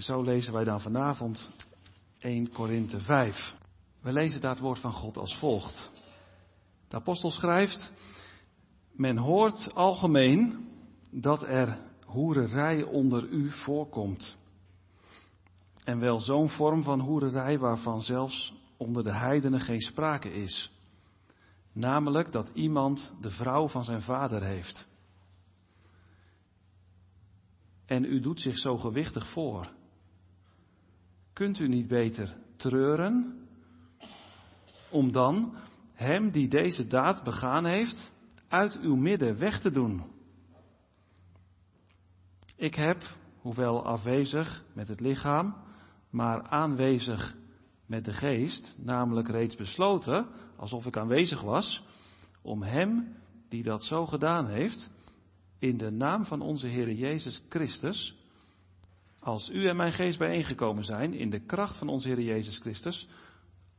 En zo lezen wij dan vanavond 1 Korinthe 5. We lezen daar het woord van God als volgt. De apostel schrijft, men hoort algemeen dat er hoererij onder u voorkomt. En wel zo'n vorm van hoererij waarvan zelfs onder de heidenen geen sprake is. Namelijk dat iemand de vrouw van zijn vader heeft. En u doet zich zo gewichtig voor. Kunt u niet beter treuren om dan hem die deze daad begaan heeft uit uw midden weg te doen? Ik heb, hoewel afwezig met het lichaam, maar aanwezig met de geest, namelijk reeds besloten, alsof ik aanwezig was, om hem die dat zo gedaan heeft, in de naam van onze Heer Jezus Christus, als u en mijn geest bijeengekomen zijn, in de kracht van onze Heer Jezus Christus,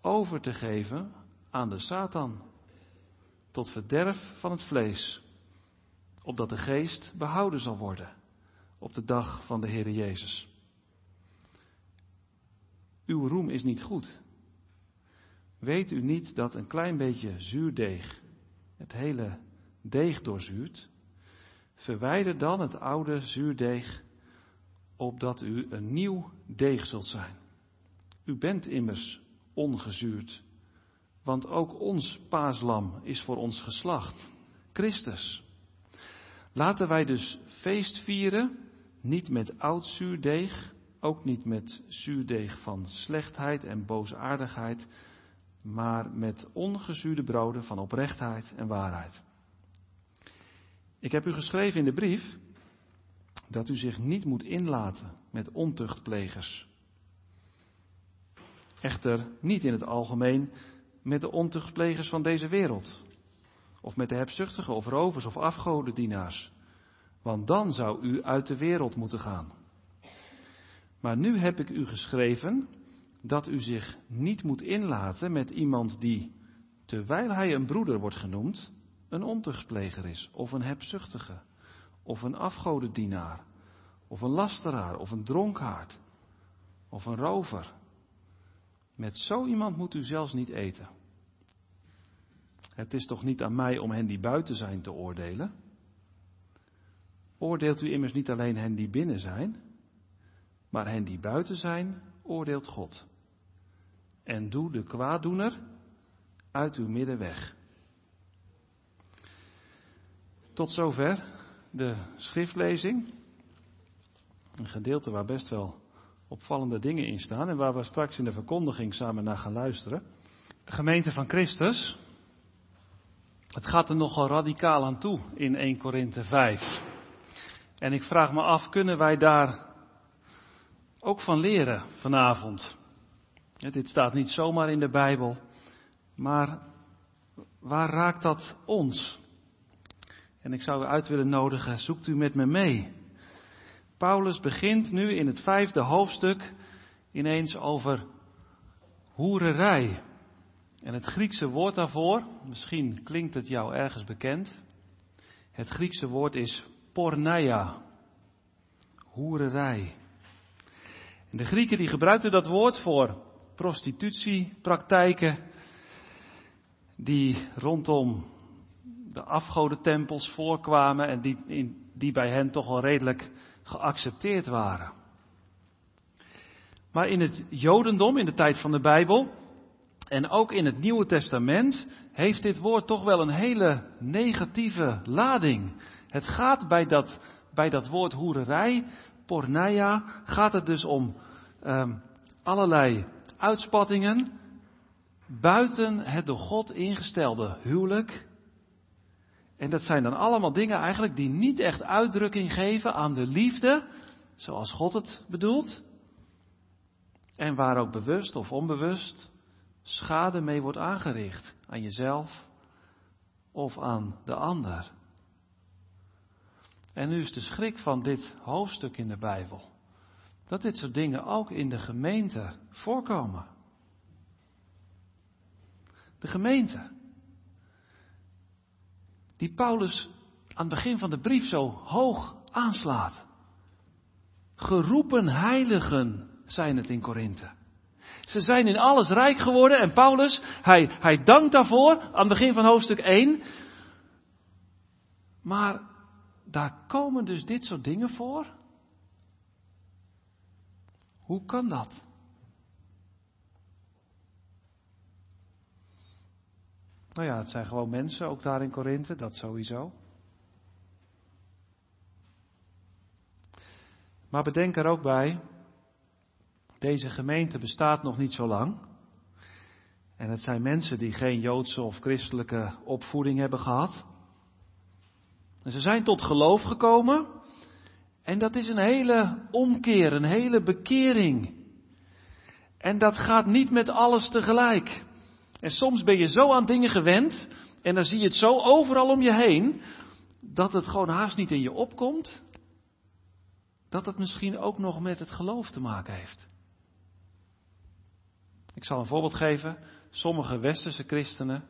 over te geven aan de Satan, tot verderf van het vlees, opdat de geest behouden zal worden op de dag van de Heer Jezus. Uw roem is niet goed. Weet u niet dat een klein beetje zuurdeeg het hele deeg doorzuurt? Verwijder dan het oude zuurdeeg, opdat u een nieuw deeg zult zijn. U bent immers ongezuurd, want ook ons paaslam is voor ons geslacht, Christus. Laten wij dus feest vieren, niet met oud zuurdeeg, ook niet met zuurdeeg van slechtheid en boosaardigheid, maar met ongezuurde broden van oprechtheid en waarheid. Ik heb u geschreven in de brief dat u zich niet moet inlaten met ontuchtplegers. Echter niet in het algemeen met de ontuchtplegers van deze wereld, of met de hebzuchtigen of rovers of afgodendienaars, want dan zou u uit de wereld moeten gaan. Maar nu heb ik u geschreven dat u zich niet moet inlaten met iemand die, terwijl hij een broeder wordt genoemd, een ontuchtpleger is, of een hebzuchtige, of een afgodendienaar, of een lasteraar, of een dronkaard, of een rover. Met zo iemand moet u zelfs niet eten. Het is toch niet aan mij om hen die buiten zijn te oordelen? Oordeelt u immers niet alleen hen die binnen zijn, maar hen die buiten zijn, oordeelt God. En doe de kwaaddoener uit uw midden weg. Tot zover de schriftlezing. Een gedeelte waar best wel opvallende dingen in staan en waar we straks in de verkondiging samen naar gaan luisteren. Gemeente van Christus. Het gaat er nogal radicaal aan toe in 1 Korinthe 5. En ik vraag me af, kunnen wij daar ook van leren vanavond? Dit staat niet zomaar in de Bijbel, maar waar raakt dat ons? En ik zou u uit willen nodigen, zoekt u met me mee. Paulus begint nu in het vijfde hoofdstuk ineens over hoererij. En het Griekse woord daarvoor, misschien klinkt het jou ergens bekend. Het Griekse woord is porneia, hoererij. En de Grieken die gebruikten dat woord voor prostitutiepraktijken die rondom de afgodentempels voorkwamen en die, in, die bij hen toch wel redelijk geaccepteerd waren. Maar in het Jodendom, in de tijd van de Bijbel, en ook in het Nieuwe Testament, heeft dit woord toch wel een hele negatieve lading. Het gaat bij dat, bij dat woord hoererij, porneia, gaat het dus om um, allerlei uitspattingen buiten het door God ingestelde huwelijk. En dat zijn dan allemaal dingen eigenlijk die niet echt uitdrukking geven aan de liefde, zoals God het bedoelt. En waar ook bewust of onbewust schade mee wordt aangericht aan jezelf of aan de ander. En nu is de schrik van dit hoofdstuk in de Bijbel dat dit soort dingen ook in de gemeente voorkomen. De gemeente. Die Paulus aan het begin van de brief zo hoog aanslaat. Geroepen heiligen zijn het in Korinthe. Ze zijn in alles rijk geworden en Paulus, hij, hij dankt daarvoor aan het begin van hoofdstuk 1. Maar daar komen dus dit soort dingen voor. Hoe kan dat? Nou ja, het zijn gewoon mensen, ook daar in Korinthe, dat sowieso. Maar bedenk er ook bij, deze gemeente bestaat nog niet zo lang. En het zijn mensen die geen Joodse of christelijke opvoeding hebben gehad. En ze zijn tot geloof gekomen. En dat is een hele omkeer, een hele bekering. En dat gaat niet met alles tegelijk. En soms ben je zo aan dingen gewend. En dan zie je het zo overal om je heen. Dat het gewoon haast niet in je opkomt. Dat het misschien ook nog met het geloof te maken heeft. Ik zal een voorbeeld geven. Sommige westerse christenen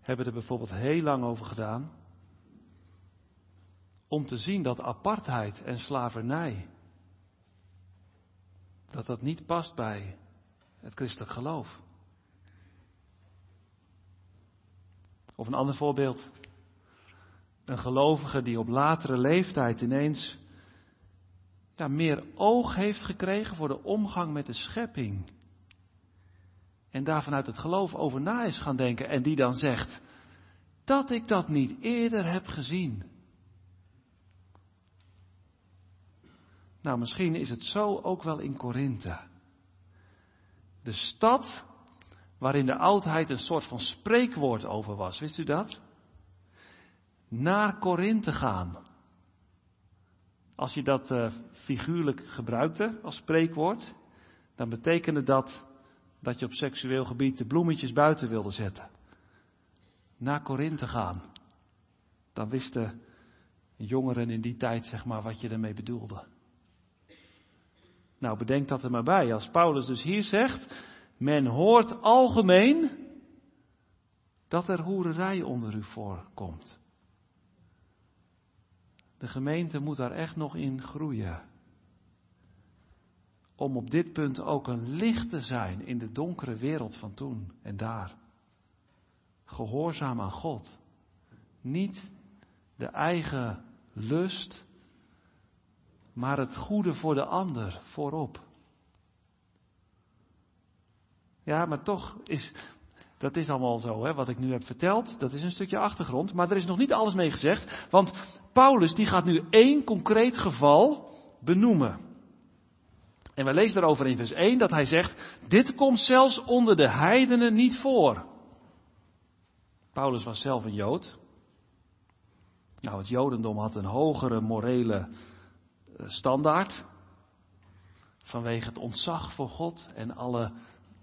hebben er bijvoorbeeld heel lang over gedaan. Om te zien dat apartheid en slavernij. Dat dat niet past bij het christelijk geloof. Of een ander voorbeeld. Een gelovige die op latere leeftijd ineens meer oog heeft gekregen voor de omgang met de schepping. En daar vanuit het geloof over na is gaan denken. En die dan zegt, dat ik dat niet eerder heb gezien. Nou, misschien is het zo ook wel in Korinthe. De stad waarin de oudheid een soort van spreekwoord over was. Wist u dat? Naar Korinthe gaan. Als je dat uh, figuurlijk gebruikte als spreekwoord, dan betekende dat dat je op seksueel gebied de bloemetjes buiten wilde zetten. Naar Korinthe gaan. Dan wisten jongeren in die tijd, zeg maar, wat je ermee bedoelde. Nou, bedenk dat er maar bij. Als Paulus dus hier zegt, men hoort algemeen dat er hoererij onder u voorkomt. De gemeente moet daar echt nog in groeien. Om op dit punt ook een licht te zijn in de donkere wereld van toen en daar. Gehoorzaam aan God. Niet de eigen lust, maar het goede voor de ander voorop. Ja, maar toch is, dat is allemaal zo, hè, wat ik nu heb verteld. Dat is een stukje achtergrond, maar er is nog niet alles mee gezegd. Want Paulus die gaat nu één concreet geval benoemen. En we lezen daarover in vers 1 dat hij zegt, dit komt zelfs onder de heidenen niet voor. Paulus was zelf een Jood. Nou, het Jodendom had een hogere morele eh, standaard. Vanwege het ontzag voor God en alle,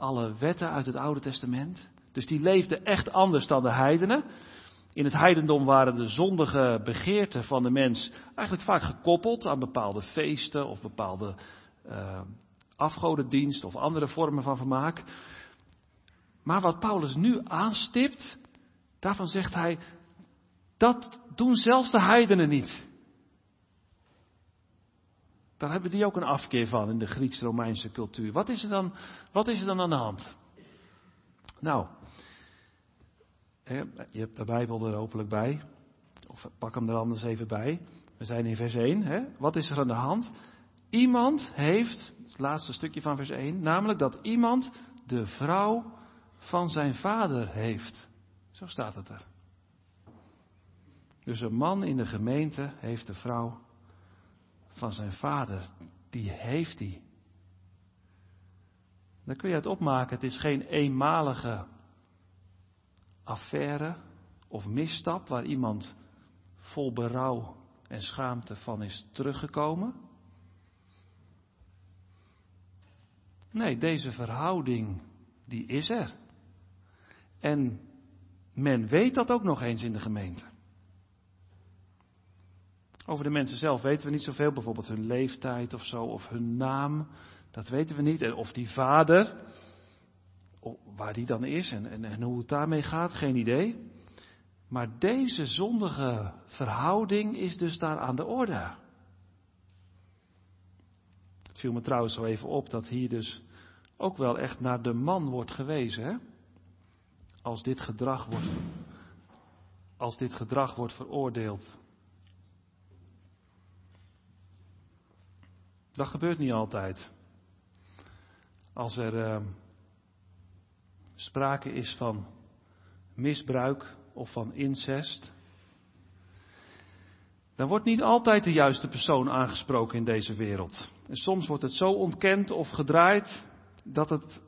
alle wetten uit het Oude Testament. Dus die leefden echt anders dan de heidenen. In het heidendom waren de zondige begeerten van de mens eigenlijk vaak gekoppeld aan bepaalde feesten of bepaalde uh, afgodendienst of andere vormen van vermaak. Maar wat Paulus nu aanstipt, daarvan zegt hij, dat doen zelfs de heidenen niet. Daar hebben die ook een afkeer van in de Grieks-Romeinse cultuur. Wat is, er dan, wat is er dan aan de hand? Nou, je hebt de Bijbel er hopelijk bij. Of pak hem er anders even bij. We zijn in vers 1. Hè? Wat is er aan de hand? Iemand heeft, het laatste stukje van vers 1, namelijk dat iemand de vrouw van zijn vader heeft. Zo staat het er. Dus een man in de gemeente heeft de vrouw van zijn vader. Die heeft hij. Dan kun je het opmaken. Het is geen eenmalige affaire of misstap waar iemand vol berouw en schaamte van is teruggekomen. Nee, deze verhouding, die is er. En men weet dat ook nog eens in de gemeente. Over de mensen zelf weten we niet zoveel, bijvoorbeeld hun leeftijd of zo, of hun naam, dat weten we niet. En of die vader, waar die dan is en, en, hoe het daarmee gaat, geen idee. Maar deze zondige verhouding is dus daar aan de orde. viel me trouwens zo even op dat hier dus ook wel echt naar de man wordt gewezen. Hè? Als dit gedrag wordt, als dit gedrag wordt veroordeeld. Dat gebeurt niet altijd. Als er uh, sprake is van misbruik of van incest, dan wordt niet altijd de juiste persoon aangesproken in deze wereld. En soms wordt het zo ontkend of gedraaid dat het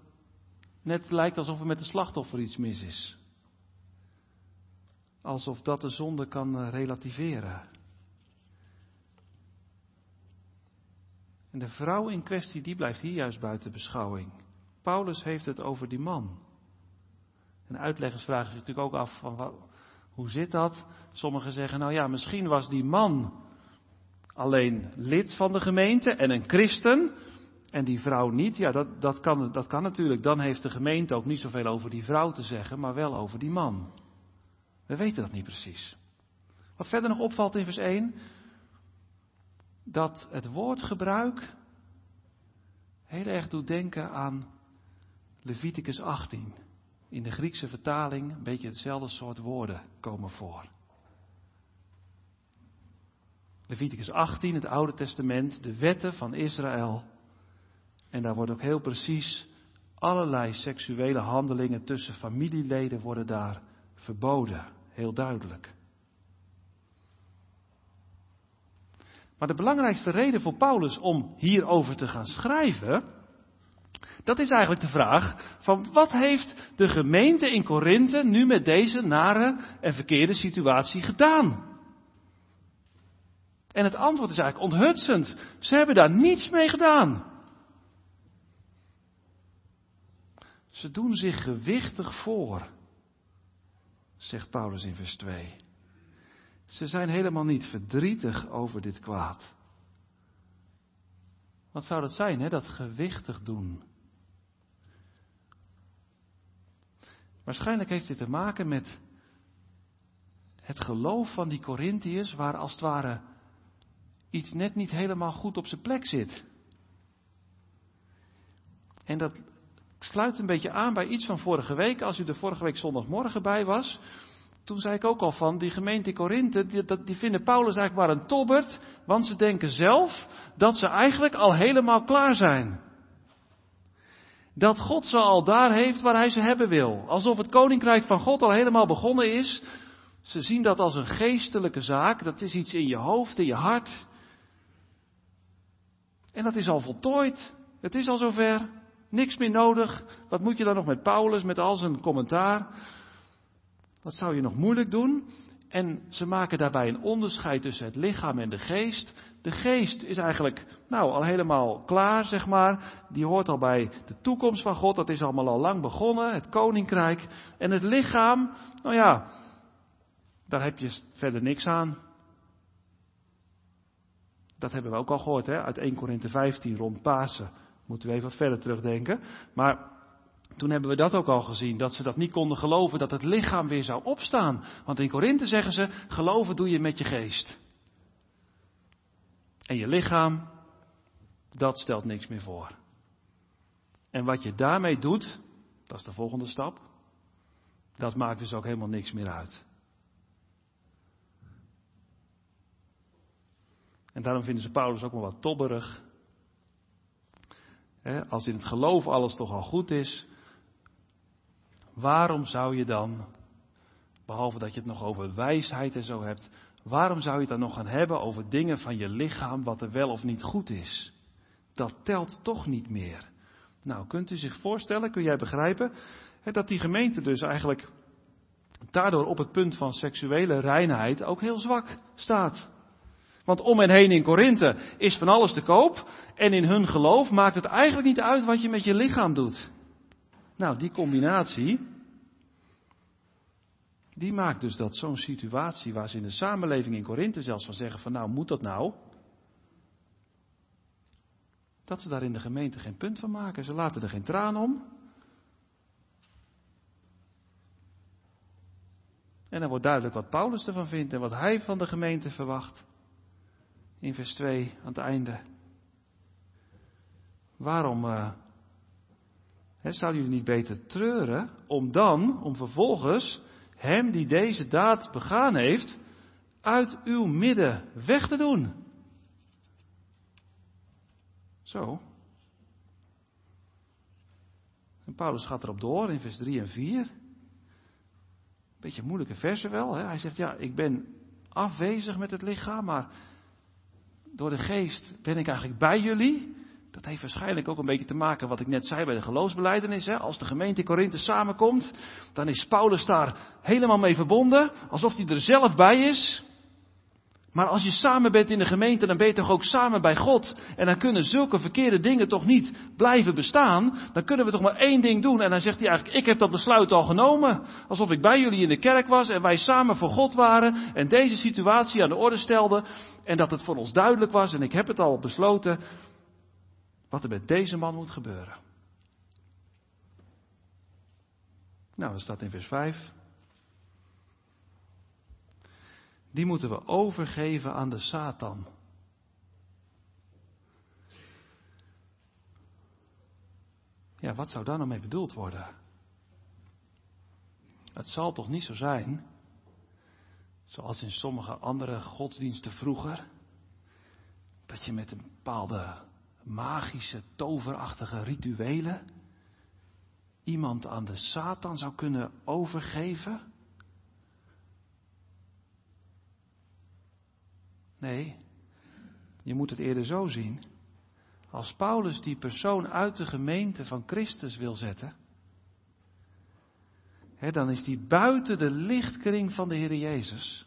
net lijkt alsof er met de slachtoffer iets mis is. Alsof dat de zonde kan eh, relativeren. En de vrouw in kwestie, die blijft hier juist buiten beschouwing. Paulus heeft het over die man. En uitleggers vragen zich natuurlijk ook af van hoe zit dat? Sommigen zeggen, nou ja, misschien was die man alleen lid van de gemeente en een christen. En die vrouw niet. Ja, dat, dat, kan, dat kan natuurlijk. Dan heeft de gemeente ook niet zoveel over die vrouw te zeggen, maar wel over die man. We weten dat niet precies. Wat verder nog opvalt in vers 1, dat het woordgebruik heel erg doet denken aan Leviticus 18. In de Griekse vertaling een beetje hetzelfde soort woorden komen voor. Leviticus 18, het Oude Testament, de wetten van Israël. En daar wordt ook heel precies allerlei seksuele handelingen tussen familieleden worden daar verboden. Heel duidelijk. Maar de belangrijkste reden voor Paulus om hierover te gaan schrijven, dat is eigenlijk de vraag van wat heeft de gemeente in Korinthe nu met deze nare en verkeerde situatie gedaan? En het antwoord is eigenlijk onthutsend. Ze hebben daar niets mee gedaan. Ze doen zich gewichtig voor, zegt Paulus in vers 2. Ze zijn helemaal niet verdrietig over dit kwaad. Wat zou dat zijn, hè? dat gewichtig doen? Waarschijnlijk heeft dit te maken met het geloof van die Corinthiërs, waar als het ware iets net niet helemaal goed op zijn plek zit. En dat sluit een beetje aan bij iets van vorige week. Als u er vorige week zondagmorgen bij was, toen zei ik ook al van, die gemeente Korinthe, die, die vinden Paulus eigenlijk maar een tobbert, want ze denken zelf dat ze eigenlijk al helemaal klaar zijn. Dat God ze al daar heeft waar hij ze hebben wil. Alsof het koninkrijk van God al helemaal begonnen is. Ze zien dat als een geestelijke zaak, dat is iets in je hoofd, in je hart. En dat is al voltooid. Het is al zover. Niks meer nodig. Wat moet je dan nog met Paulus, met al zijn commentaar? Dat zou je nog moeilijk doen. En ze maken daarbij een onderscheid tussen het lichaam en de geest. De geest is eigenlijk, nou, al helemaal klaar, zeg maar. Die hoort al bij de toekomst van God. Dat is allemaal al lang begonnen, het koninkrijk. En het lichaam, nou ja, daar heb je verder niks aan. Dat hebben we ook al gehoord, hè, uit 1 Korinthe 15 rond Pasen. Moeten we even wat verder terugdenken. Maar toen hebben we dat ook al gezien, dat ze dat niet konden geloven, dat het lichaam weer zou opstaan. Want in Korinthe zeggen ze, geloven doe je met je geest. En je lichaam, dat stelt niks meer voor. En wat je daarmee doet, dat is de volgende stap, dat maakt dus ook helemaal niks meer uit. En daarom vinden ze Paulus ook wel wat tobberig. als in het geloof alles toch al goed is, waarom zou je dan, behalve dat je het nog over wijsheid en zo hebt, waarom zou je het dan nog gaan hebben over dingen van je lichaam wat er wel of niet goed is? Dat telt toch niet meer. Nou, kunt u zich voorstellen, kun jij begrijpen, dat die gemeente dus eigenlijk daardoor op het punt van seksuele reinheid ook heel zwak staat. Want om en heen in Korinthe is van alles te koop. En in hun geloof maakt het eigenlijk niet uit wat je met je lichaam doet. Nou, die combinatie. Die maakt dus dat zo'n situatie waar ze in de samenleving in Korinthe zelfs van zeggen van nou moet dat nou. Dat ze daar in de gemeente geen punt van maken. Ze laten er geen traan om. En dan wordt duidelijk wat Paulus ervan vindt en wat hij van de gemeente verwacht in vers 2 aan het einde. Waarom uh, zouden jullie niet beter treuren om dan, om vervolgens hem die deze daad begaan heeft, uit uw midden weg te doen? Zo. En Paulus gaat erop door in vers 3 en 4. Beetje moeilijke versen wel. Hè? Hij zegt, ja, ik ben afwezig met het lichaam, maar door de geest ben ik eigenlijk bij jullie. Dat heeft waarschijnlijk ook een beetje te maken wat ik net zei bij de geloofsbeleidenis. Hè? Als de gemeente Korinthe samenkomt, dan is Paulus daar helemaal mee verbonden, alsof hij er zelf bij is. Maar als je samen bent in de gemeente, dan ben je toch ook samen bij God. En dan kunnen zulke verkeerde dingen toch niet blijven bestaan. Dan kunnen we toch maar één ding doen. En dan zegt hij eigenlijk, ik heb dat besluit al genomen. Alsof ik bij jullie in de kerk was en wij samen voor God waren. En deze situatie aan de orde stelden. En dat het voor ons duidelijk was. En ik heb het al besloten. Wat er met deze man moet gebeuren. Nou, dat staat in vers 5. die moeten we overgeven aan de Satan. Ja, wat zou daar nou mee bedoeld worden? Het zal toch niet zo zijn, zoals in sommige andere godsdiensten vroeger, dat je met een bepaalde magische, toverachtige rituelen iemand aan de Satan zou kunnen overgeven? Nee, je moet het eerder zo zien. Als Paulus die persoon uit de gemeente van Christus wil zetten, hè, dan is die buiten de lichtkring van de Heer Jezus.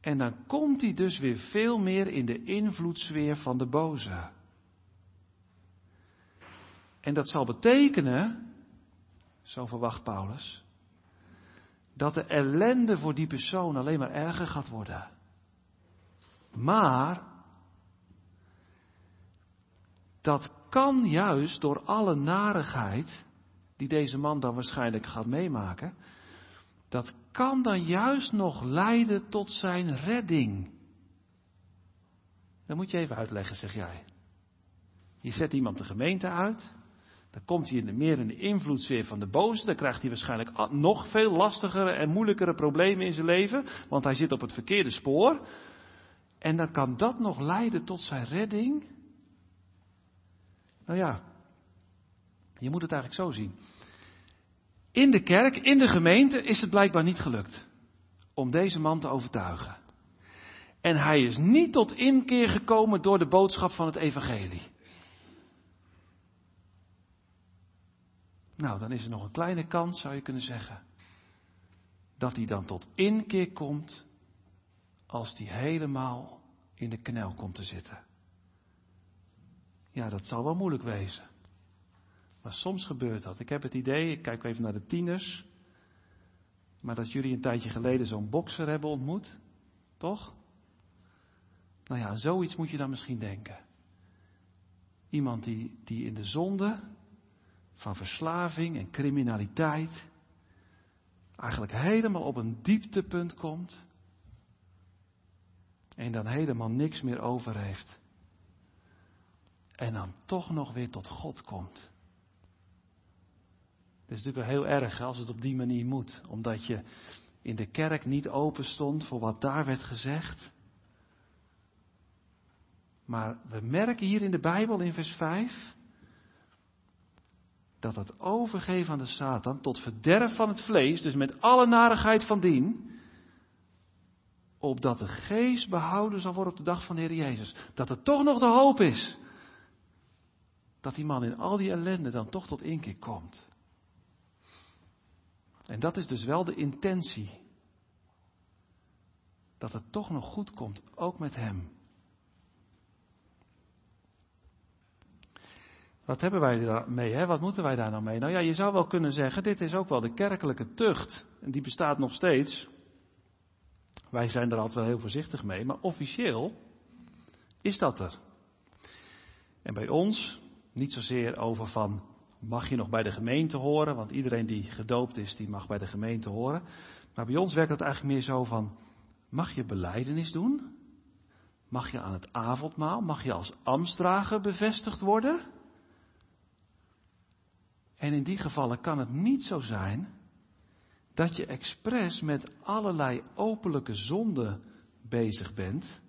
En dan komt hij dus weer veel meer in de invloedssfeer van de boze. En dat zal betekenen, zo verwacht Paulus, dat de ellende voor die persoon alleen maar erger gaat worden. Maar dat kan juist door alle narigheid die deze man dan waarschijnlijk gaat meemaken, dat kan dan juist nog leiden tot zijn redding. Dat moet je even uitleggen, zeg jij. Je zet iemand de gemeente uit, dan komt hij in de, meer in de invloedssfeer van de boze, dan krijgt hij waarschijnlijk nog veel lastigere en moeilijkere problemen in zijn leven, want hij zit op het verkeerde spoor. En dan kan dat nog leiden tot zijn redding. Nou ja, je moet het eigenlijk zo zien. In de kerk, in de gemeente is het blijkbaar niet gelukt om deze man te overtuigen. En hij is niet tot inkeer gekomen door de boodschap van het evangelie. Nou, dan is er nog een kleine kans, zou je kunnen zeggen, dat hij dan tot inkeer komt als die helemaal in de knel komt te zitten. Ja, dat zal wel moeilijk wezen. Maar soms gebeurt dat. Ik heb het idee, ik kijk even naar de tieners, maar dat jullie een tijdje geleden zo'n bokser hebben ontmoet, toch? Nou ja, zoiets moet je dan misschien denken. Iemand die, die in de zonde van verslaving en criminaliteit eigenlijk helemaal op een dieptepunt komt en dan helemaal niks meer over heeft. En dan toch nog weer tot God komt. Het is natuurlijk wel heel erg als het op die manier moet, omdat je in de kerk niet open stond voor wat daar werd gezegd. Maar we merken hier in de Bijbel in vers 5 dat het overgeven aan de Satan tot verderf van het vlees, dus met alle narigheid van dien, opdat de geest behouden zal worden op de dag van de Heer Jezus. Dat er toch nog de hoop is. Dat die man in al die ellende dan toch tot inkeer komt. En dat is dus wel de intentie. Dat het toch nog goed komt, ook met hem. Wat hebben wij daarmee? Hè? Wat moeten wij daar nou mee? Nou ja, je zou wel kunnen zeggen, dit is ook wel de kerkelijke tucht. En die bestaat nog steeds. Wij zijn er altijd wel heel voorzichtig mee, maar officieel is dat er. En bij ons niet zozeer over van mag je nog bij de gemeente horen, want iedereen die gedoopt is, die mag bij de gemeente horen. Maar bij ons werkt het eigenlijk meer zo van mag je beleidenis doen? Mag je aan het avondmaal, mag je als ambtsdrager bevestigd worden? En in die gevallen kan het niet zo zijn dat je expres met allerlei openlijke zonden bezig bent.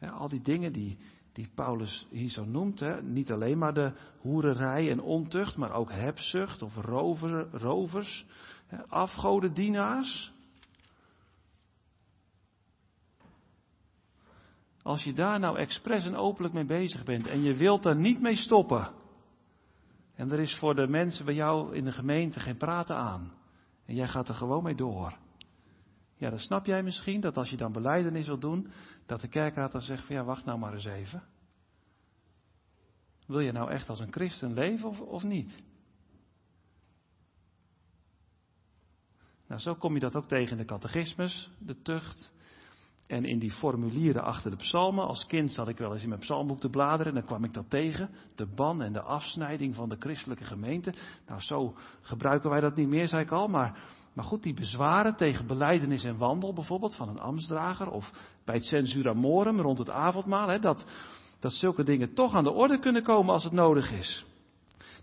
al die dingen die, die Paulus hier zo noemt. Niet alleen maar de hoererij en ontucht, maar ook hebzucht of rover, rovers, hè? afgodendienaars. Als je daar nou expres en openlijk mee bezig bent en je wilt daar niet mee stoppen. En er is voor de mensen bij jou in de gemeente geen praten aan. En jij gaat er gewoon mee door. Ja, dan snap jij misschien dat als je dan beleidenis wil doen, dat de kerkraad dan zegt van ja, wacht nou maar eens even. Wil je nou echt als een christen leven of, of niet? Nou, zo kom je dat ook tegen in de catechismus, de tucht. En in die formulieren achter de psalmen. Als kind zat ik wel eens in mijn psalmboek te bladeren en dan kwam ik dat tegen. De ban en de afsnijding van de christelijke gemeente. Nou, zo gebruiken wij dat niet meer, zei ik al. Maar, maar goed, die bezwaren tegen beleidenis en wandel bijvoorbeeld van een ambtsdrager. Of bij het censura morum rond het avondmaal. Hè, dat, dat zulke dingen toch aan de orde kunnen komen als het nodig is.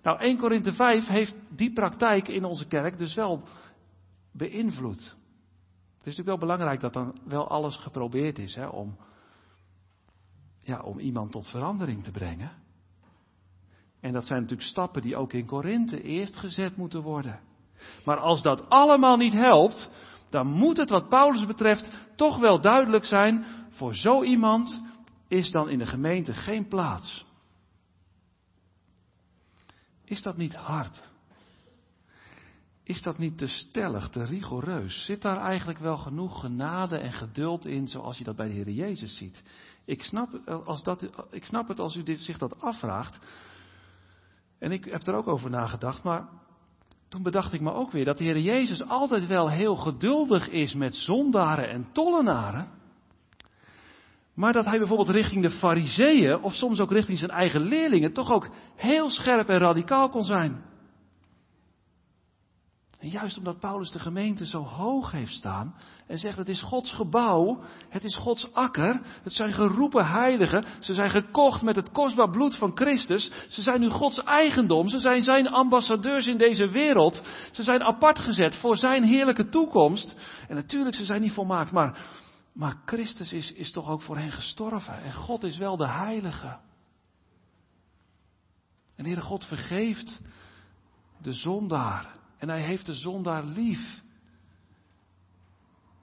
Nou, 1 Korinthe 5 heeft die praktijk in onze kerk dus wel beïnvloed. Is natuurlijk wel belangrijk dat dan wel alles geprobeerd is hè, om, ja, om iemand tot verandering te brengen. En dat zijn natuurlijk stappen die ook in Korinthe eerst gezet moeten worden. Maar als dat allemaal niet helpt, dan moet het wat Paulus betreft toch wel duidelijk zijn, voor zo iemand is dan in de gemeente geen plaats. Is dat niet hard? Is dat niet te stellig, te rigoureus? Zit daar eigenlijk wel genoeg genade en geduld in, zoals je dat bij de Heer Jezus ziet? Ik snap, als dat, ik snap het als u dit, zich dat afvraagt. En ik heb er ook over nagedacht, maar toen bedacht ik me ook weer dat de Heer Jezus altijd wel heel geduldig is met zondaren en tollenaren. Maar dat hij bijvoorbeeld richting de fariseeën, of soms ook richting zijn eigen leerlingen, toch ook heel scherp en radicaal kon zijn. En juist omdat Paulus de gemeente zo hoog heeft staan en zegt het is Gods gebouw, het is Gods akker, het zijn geroepen heiligen, ze zijn gekocht met het kostbaar bloed van Christus, ze zijn nu Gods eigendom, ze zijn zijn ambassadeurs in deze wereld, ze zijn apart gezet voor zijn heerlijke toekomst. En natuurlijk, ze zijn niet volmaakt, maar, maar Christus is, is toch ook voor hen gestorven en God is wel de heilige. En Heere God vergeeft de zondaar. En hij heeft de zondaar lief.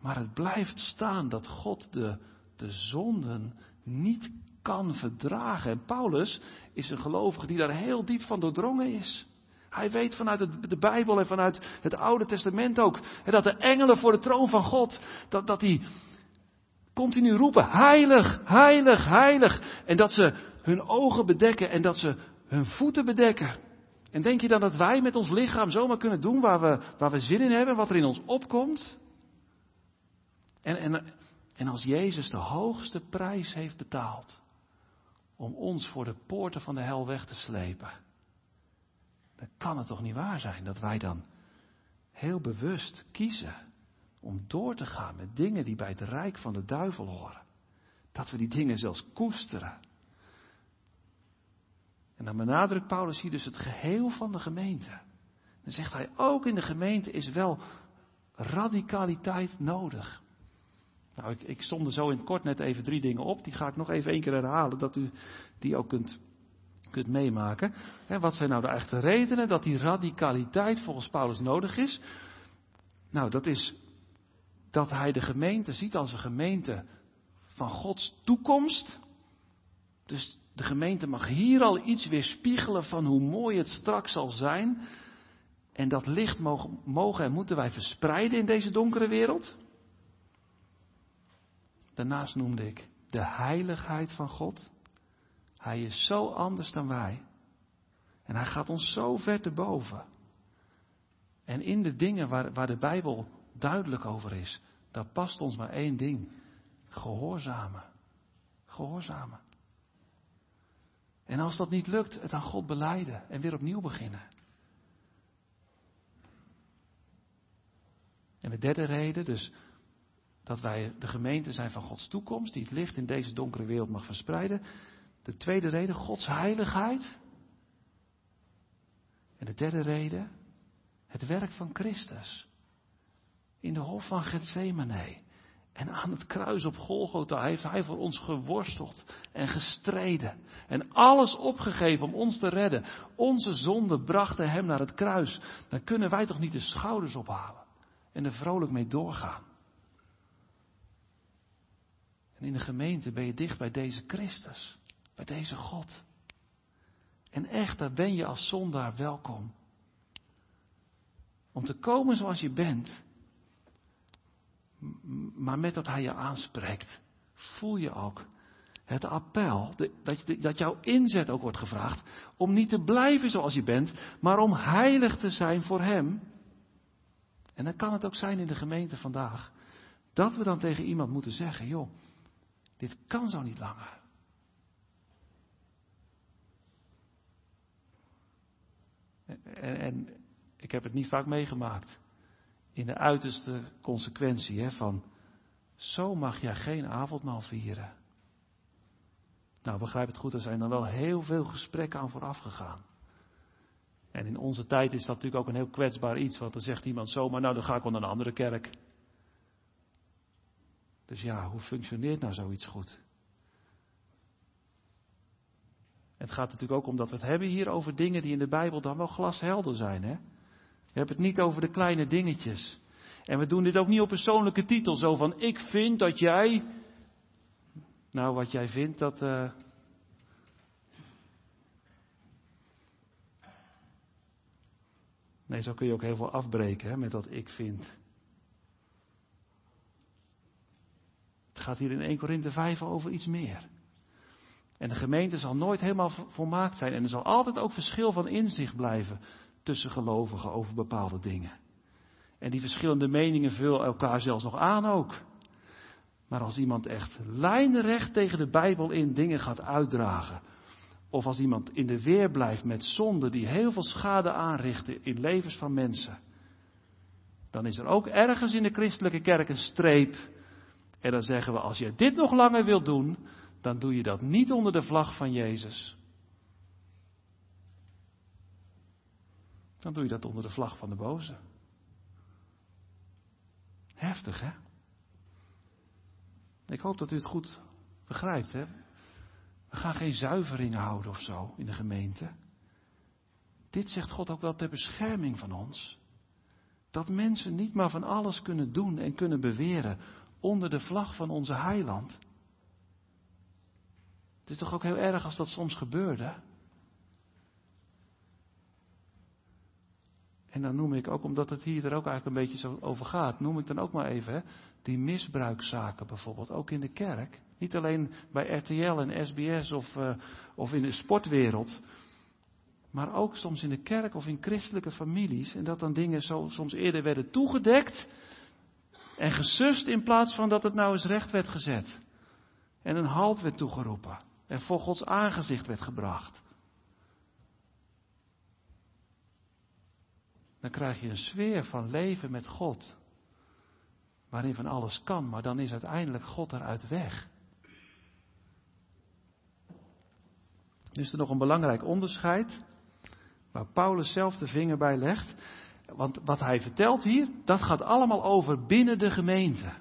Maar het blijft staan dat God de, de zonden niet kan verdragen. En Paulus is een gelovige die daar heel diep van doordrongen is. Hij weet vanuit de Bijbel en vanuit het Oude Testament ook. Dat de engelen voor de troon van God, dat, dat die continu roepen, heilig, heilig, heilig. En dat ze hun ogen bedekken en dat ze hun voeten bedekken. En denk je dan dat wij met ons lichaam zomaar kunnen doen waar we, waar we zin in hebben, wat er in ons opkomt? En, en, en als Jezus de hoogste prijs heeft betaald om ons voor de poorten van de hel weg te slepen, dan kan het toch niet waar zijn dat wij dan heel bewust kiezen om door te gaan met dingen die bij het rijk van de duivel horen. Dat we die dingen zelfs koesteren. En dan benadrukt Paulus hier dus het geheel van de gemeente. Dan zegt hij, ook in de gemeente is wel radicaliteit nodig. Nou, ik, ik somde zo in het kort net even drie dingen op. Die ga ik nog even één keer herhalen, dat u die ook kunt, kunt meemaken. wat zijn nou de echte redenen dat die radicaliteit volgens Paulus nodig is? Nou, dat is dat hij de gemeente ziet als een gemeente van Gods toekomst. Dus de gemeente mag hier al iets weerspiegelen van hoe mooi het straks zal zijn. En dat licht mogen, en moeten wij verspreiden in deze donkere wereld. Daarnaast noemde ik de heiligheid van God. Hij is zo anders dan wij. En hij gaat ons zo ver te boven. En in de dingen waar, waar de Bijbel duidelijk over is, daar past ons maar één ding. Gehoorzamen. Gehoorzamen. En als dat niet lukt, het aan God beleiden en weer opnieuw beginnen. En de derde reden, dus dat wij de gemeente zijn van Gods toekomst, die het licht in deze donkere wereld mag verspreiden. De tweede reden, Gods heiligheid. En de De derde reden, het werk van Christus. In de hof van Gethsemane en aan het kruis op Golgotha heeft hij voor ons geworsteld en gestreden. En alles opgegeven om ons te redden. Onze zonden brachten hem naar het kruis. Dan kunnen wij toch niet de schouders ophalen en er vrolijk mee doorgaan. En in de gemeente ben je dicht bij deze Christus, bij deze God. En echt, daar ben je als zondaar welkom. Om te komen zoals je bent. Maar met dat hij je aanspreekt, voel je ook het appel, dat, dat jouw inzet ook wordt gevraagd, om niet te blijven zoals je bent, maar om heilig te zijn voor Hem. En dan kan het ook zijn in de gemeente vandaag, dat we dan tegen iemand moeten zeggen, joh, dit kan zo niet langer. En, en, ik heb het niet vaak meegemaakt. In de uiterste consequentie hè, van, zo mag jij geen avondmaal vieren. Nou, begrijp het goed, er zijn dan wel heel veel gesprekken aan vooraf gegaan. En in onze tijd is dat natuurlijk ook een heel kwetsbaar iets, want dan zegt iemand zomaar, nou dan ga ik wel naar een andere kerk. Dus ja, hoe functioneert nou zoiets goed? Het gaat natuurlijk ook om dat we het hebben hier over dingen die in de Bijbel dan wel glashelder zijn. Hè? We hebben het niet over de kleine dingetjes. En we doen dit ook niet op persoonlijke titel, zo van ik vind dat jij. Nou, wat jij vindt, dat. Uh... Nee, zo kun je ook heel veel afbreken hè, met dat ik vind. Het gaat hier in 1 Korinthe 5 over iets meer. En de gemeente zal nooit helemaal volmaakt zijn. En er zal altijd ook verschil van inzicht blijven tussen gelovigen over bepaalde dingen. En die verschillende meningen vullen elkaar zelfs nog aan ook. Maar als iemand echt lijnrecht tegen de Bijbel in dingen gaat uitdragen, of als iemand in de weer blijft met zonden die heel veel schade aanrichten in levens van mensen, dan is er ook ergens in de christelijke kerk een streep. En dan zeggen we, als je dit nog langer wilt doen, dan doe je dat niet onder de vlag van Jezus. Dan doe je dat onder de vlag van de boze. Heftig, hè? Ik hoop dat u het goed begrijpt, hè? We gaan geen zuivering houden of zo in de gemeente. Dit zegt God ook wel ter bescherming van ons. Dat mensen niet maar van alles kunnen doen en kunnen beweren onder de vlag van onze heiland. Het is toch ook heel erg als dat soms gebeurde? En dan noem ik ook, omdat het hier er ook eigenlijk een beetje zo over gaat, noem ik dan ook maar even hè, die misbruikzaken bijvoorbeeld, ook in de kerk. Niet alleen bij RTL en SBS of, uh, of in de sportwereld, maar ook soms in de kerk of in christelijke families. En dat dan dingen zo soms eerder werden toegedekt en gesust in plaats van dat het nou eens recht werd gezet. En een halt werd toegeroepen en voor Gods aangezicht werd gebracht. Dan krijg je een sfeer van leven met God. Waarin van alles kan, maar dan is uiteindelijk God eruit weg. Nu is er nog een belangrijk onderscheid, waar Paulus zelf de vinger bij legt. Want wat hij vertelt hier, dat gaat allemaal over binnen de gemeente.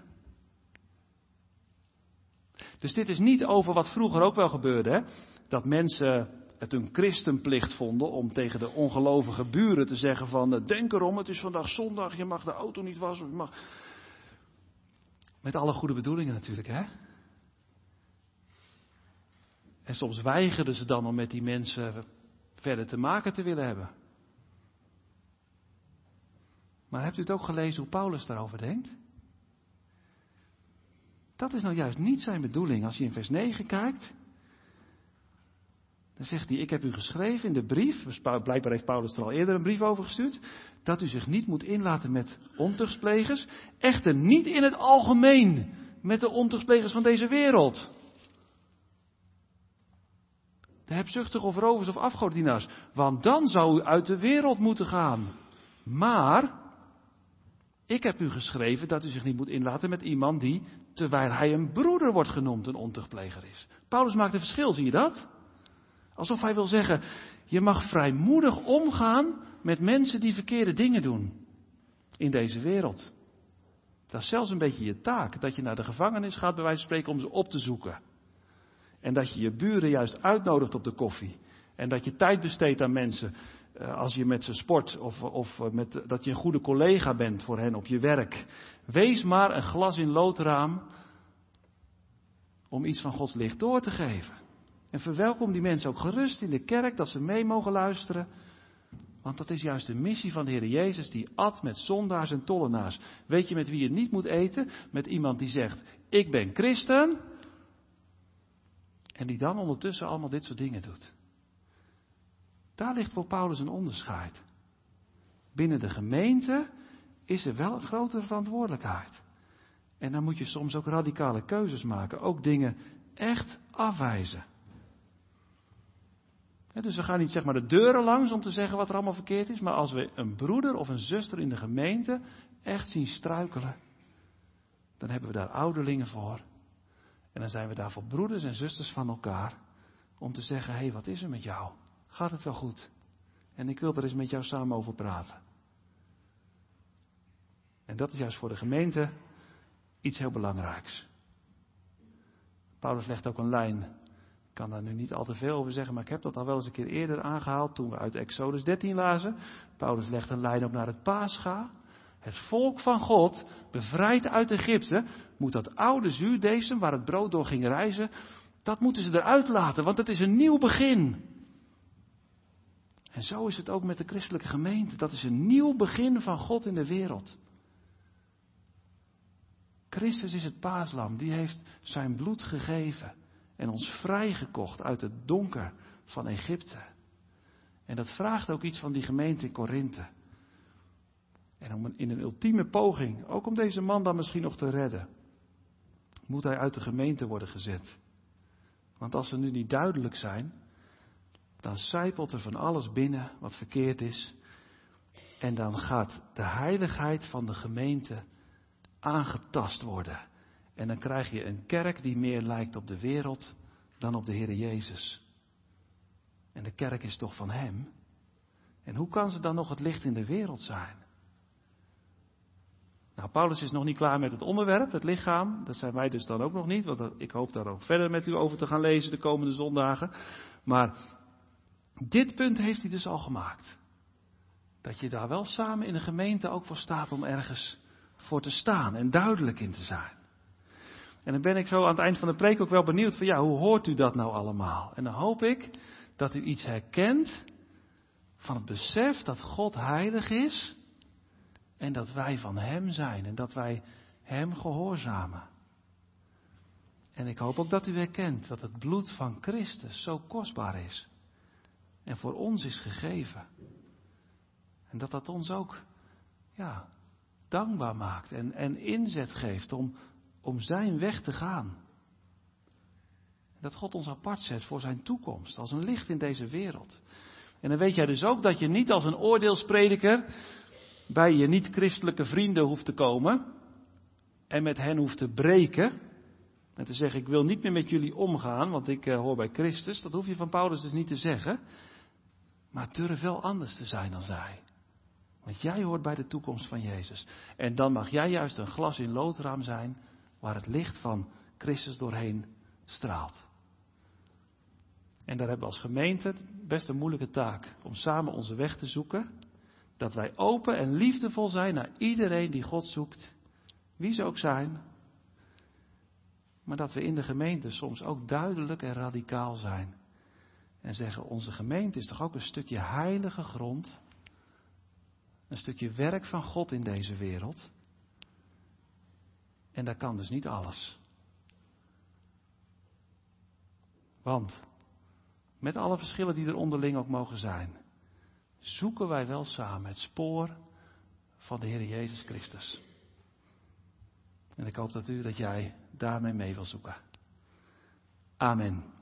Dus dit is niet over wat vroeger ook wel gebeurde, dat mensen het een christenplicht vonden om tegen de ongelovige buren te zeggen van eh, denk erom, het is vandaag zondag, je mag de auto niet wassen. Je mag... Met alle goede bedoelingen natuurlijk, hè? En soms weigerden ze dan om met die mensen verder te maken te willen hebben. Maar hebt u het ook gelezen hoe Paulus daarover denkt? Dat is nou juist niet zijn bedoeling. Als je in vers 9 kijkt, dan zegt hij, ik heb u geschreven in de brief, dus blijkbaar heeft Paulus er al eerder een brief over gestuurd, dat u zich niet moet inlaten met ontuchtsplegers, echter niet in het algemeen met de ontuchtsplegers van deze wereld. De hebzuchtige of rovers of afgodienaars, want dan zou u uit de wereld moeten gaan. Maar, ik heb u geschreven dat u zich niet moet inlaten met iemand die, terwijl hij een broeder wordt genoemd, een ontuchtpleger is. Paulus maakt een verschil, zie je dat? Alsof hij wil zeggen, je mag vrijmoedig omgaan met mensen die verkeerde dingen doen in deze wereld. Dat is zelfs een beetje je taak. Dat je naar de gevangenis gaat, bij wijze van spreken, om ze op te zoeken. En dat je je buren juist uitnodigt op de koffie. En dat je tijd besteedt aan mensen eh, als je met ze sport of, of met, dat je een goede collega bent voor hen op je werk. Wees maar een glas in loodraam om iets van Gods licht door te geven. En verwelkom die mensen ook gerust in de kerk, dat ze mee mogen luisteren. Want dat is juist de missie van de Heer Jezus, die at met zondaars en tollenaars. Weet je met wie je niet moet eten? Met iemand die zegt, ik ben christen. En die dan ondertussen allemaal dit soort dingen doet. Daar ligt voor Paulus een onderscheid. Binnen de gemeente is er wel een grotere verantwoordelijkheid. En dan moet je soms ook radicale keuzes maken. Ook dingen echt afwijzen. Dus we gaan niet zeg maar de deuren langs om te zeggen wat er allemaal verkeerd is. Maar als we een broeder of een zuster in de gemeente echt zien struikelen. Dan hebben we daar ouderlingen voor. En dan zijn we daarvoor broeders en zusters van elkaar. Om te zeggen, hé hey, wat is er met jou? Gaat het wel goed? En ik wil er eens met jou samen over praten. En dat is juist voor de gemeente iets heel belangrijks. Paulus legt ook een lijn. Ik kan daar nu niet al te veel over zeggen, maar ik heb dat al wel eens een keer eerder aangehaald toen we uit Exodus 13 lazen. Paulus legt een lijn op naar het Pascha. Het volk van God, bevrijd uit Egypte, moet dat oude zuurdesem waar het brood door ging reizen, dat moeten ze eruit laten, want het is een nieuw begin. En zo is het ook met de christelijke gemeente. Dat is een nieuw begin van God in de wereld. Christus is het paaslam, die heeft zijn bloed gegeven en ons vrijgekocht uit het donker van Egypte. En dat vraagt ook iets van die gemeente in Korinthe. En om in een ultieme poging, ook om deze man dan misschien nog te redden, moet hij uit de gemeente worden gezet. Want als ze nu niet duidelijk zijn, dan zijpelt er van alles binnen wat verkeerd is. En dan gaat de heiligheid van de gemeente aangetast worden. En dan krijg je een kerk die meer lijkt op de wereld dan op de Heer Jezus. En de kerk is toch van Hem? En hoe kan ze dan nog het licht in de wereld zijn? Nou, Paulus is nog niet klaar met het onderwerp, het lichaam. Dat zijn wij dus dan ook nog niet, want ik hoop daar ook verder met u over te gaan lezen de komende zondagen. Maar dit punt heeft hij dus al gemaakt. Dat je daar wel samen in de gemeente ook voor staat om ergens voor te staan en duidelijk in te zijn. En dan ben ik zo aan het eind van de preek ook wel benieuwd van ja, hoe hoort u dat nou allemaal? En dan hoop ik dat u iets herkent van het besef dat God heilig is en dat wij van Hem zijn en dat wij Hem gehoorzamen. En ik hoop ook dat u herkent dat het bloed van Christus zo kostbaar is en voor ons is gegeven. En dat dat ons ook ja, dankbaar maakt en, en inzet geeft om, om zijn weg te gaan. Dat God ons apart zet voor zijn toekomst, als een licht in deze wereld. En dan weet jij dus ook dat je niet als een oordeelsprediker bij je niet-christelijke vrienden hoeft te komen en met hen hoeft te breken. En te zeggen, ik wil niet meer met jullie omgaan, want ik uh, hoor bij Christus. Dat hoef je van Paulus dus niet te zeggen. Maar durf wel anders te zijn dan zij. Want jij hoort bij de toekomst van Jezus. En dan mag jij juist een glas in loodraam zijn waar het licht van Christus doorheen straalt. En daar hebben we als gemeente best een moeilijke taak om samen onze weg te zoeken. Dat wij open en liefdevol zijn naar iedereen die God zoekt, wie ze ook zijn. Maar dat we in de gemeente soms ook duidelijk en radicaal zijn. En zeggen, onze gemeente is toch ook een stukje heilige grond. Een stukje werk van God in deze wereld. En daar kan dus niet alles. Want, met alle verschillen die er onderling ook mogen zijn, zoeken wij wel samen het spoor van de Heer Jezus Christus. En ik hoop dat u, dat jij daarmee mee wil zoeken. Amen.